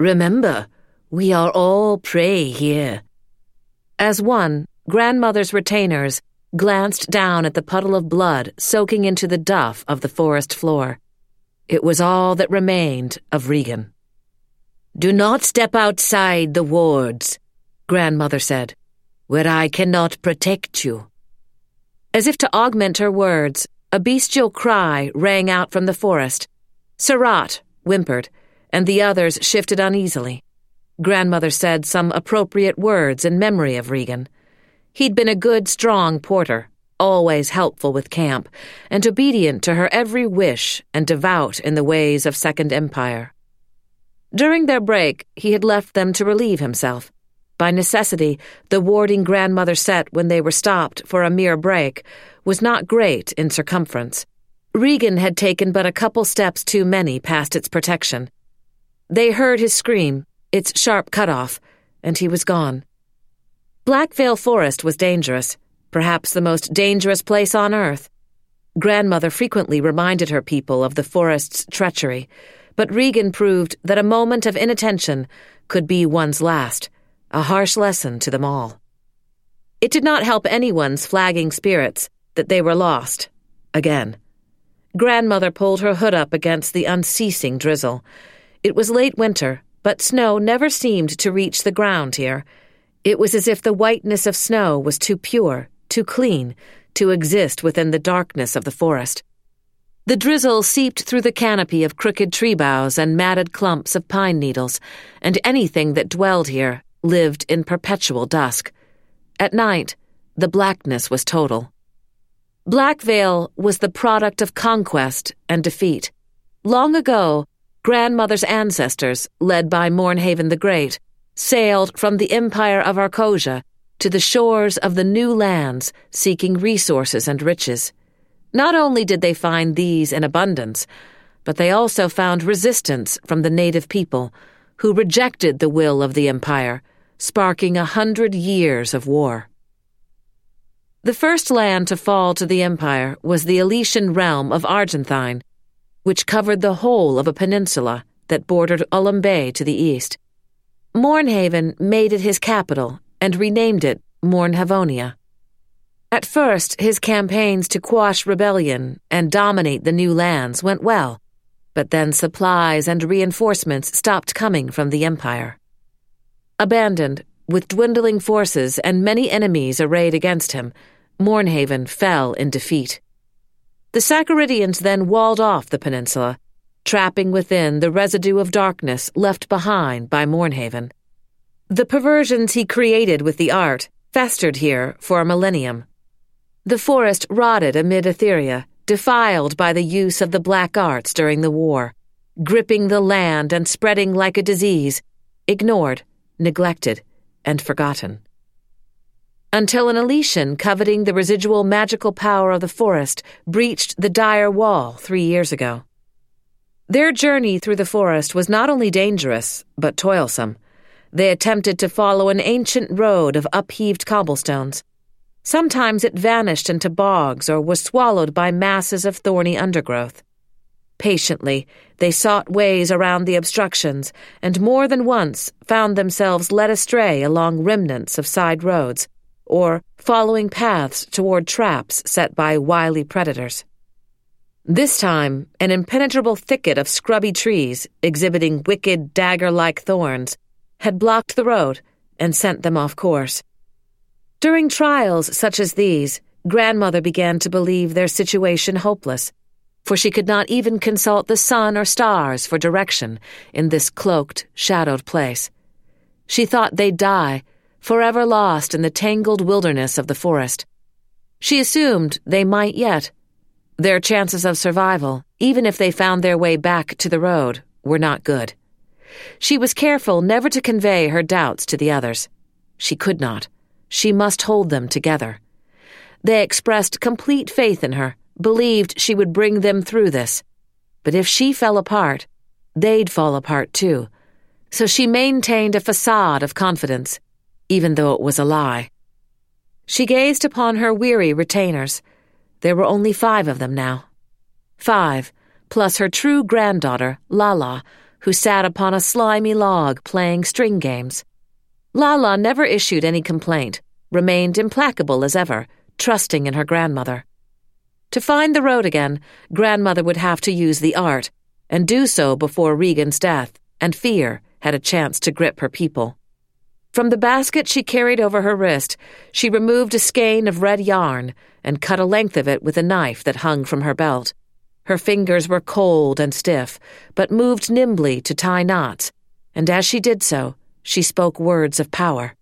Remember, we are all prey here. As one, grandmother's retainers glanced down at the puddle of blood soaking into the duff of the forest floor. It was all that remained of Regan. Do not step outside the wards, grandmother said, where I cannot protect you. As if to augment her words, a bestial cry rang out from the forest. Sarat whimpered, and the others shifted uneasily. Grandmother said some appropriate words in memory of Regan. He'd been a good, strong porter, always helpful with camp, and obedient to her every wish and devout in the ways of Second Empire. During their break, he had left them to relieve himself. By necessity, the warding grandmother set when they were stopped for a mere break was not great in circumference. Regan had taken but a couple steps too many past its protection. They heard his scream, its sharp cutoff, and he was gone. Blackveil Forest was dangerous, perhaps the most dangerous place on earth. Grandmother frequently reminded her people of the forest's treachery but Regan proved that a moment of inattention could be one's last, a harsh lesson to them all. It did not help anyone's flagging spirits that they were lost, again. Grandmother pulled her hood up against the unceasing drizzle. It was late winter, but snow never seemed to reach the ground here. It was as if the whiteness of snow was too pure, too clean, to exist within the darkness of the forest. The drizzle seeped through the canopy of crooked tree boughs and matted clumps of pine needles, and anything that dwelled here lived in perpetual dusk. At night, the blackness was total. Black Blackveil was the product of conquest and defeat. Long ago, grandmother's ancestors, led by Mornhavon the Great, sailed from the empire of Arcosia to the shores of the new lands seeking resources and riches. Not only did they find these in abundance, but they also found resistance from the native people, who rejected the will of the empire, sparking a hundred years of war. The first land to fall to the empire was the Eletian realm of Argenthium, which covered the whole of a peninsula that bordered Ullum Bay to the east. Mornhavon made it his capital and renamed it Mornhavonia. At first, his campaigns to quash rebellion and dominate the new lands went well, but then supplies and reinforcements stopped coming from the Empire. Abandoned, with dwindling forces and many enemies arrayed against him, Mornhavon fell in defeat. The Sacoridians then walled off the peninsula, trapping within the residue of darkness left behind by Mornhavon. The perversions he created with the art festered here for a millennium. The forest rotted amid Etheria, defiled by the use of the black arts during the war, gripping the land and spreading like a disease, ignored, neglected, and forgotten. Until an Eletian coveting the residual magical power of the forest breached the D'Yer Wall three years ago. Their journey through the forest was not only dangerous, but toilsome. They attempted to follow an ancient road of upheaved cobblestones Sometimes it vanished into bogs or was swallowed by masses of thorny undergrowth. Patiently, they sought ways around the obstructions, and more than once found themselves led astray along remnants of side roads, or following paths toward traps set by wily predators. This time, an impenetrable thicket of scrubby trees, exhibiting wicked dagger like thorns, had blocked the road and sent them off course. During trials such as these, grandmother began to believe their situation hopeless, for she could not even consult the sun or stars for direction in this cloaked, shadowed place. She thought they'd die, forever lost in the tangled wilderness of the forest. She assumed they might yet. Their chances of survival, even if they found their way back to the road, were not good. She was careful never to convey her doubts to the others. She could not. She must hold them together. They expressed complete faith in her, believed she would bring them through this. But if she fell apart, they'd fall apart too. So she maintained a facade of confidence, even though it was a lie. She gazed upon her weary retainers. There were only five of them now. Five, plus her true granddaughter, Lala, who sat upon a slimy log playing string games. Lala never issued any complaint, remained implacable as ever, trusting in her grandmother. To find the road again, grandmother would have to use the art, and do so before Regan's death, and fear had a chance to grip her people. From the basket she carried over her wrist, she removed a skein of red yarn and cut a length of it with a knife that hung from her belt. Her fingers were cold and stiff, but moved nimbly to tie knots, and as she did so, she spoke words of power.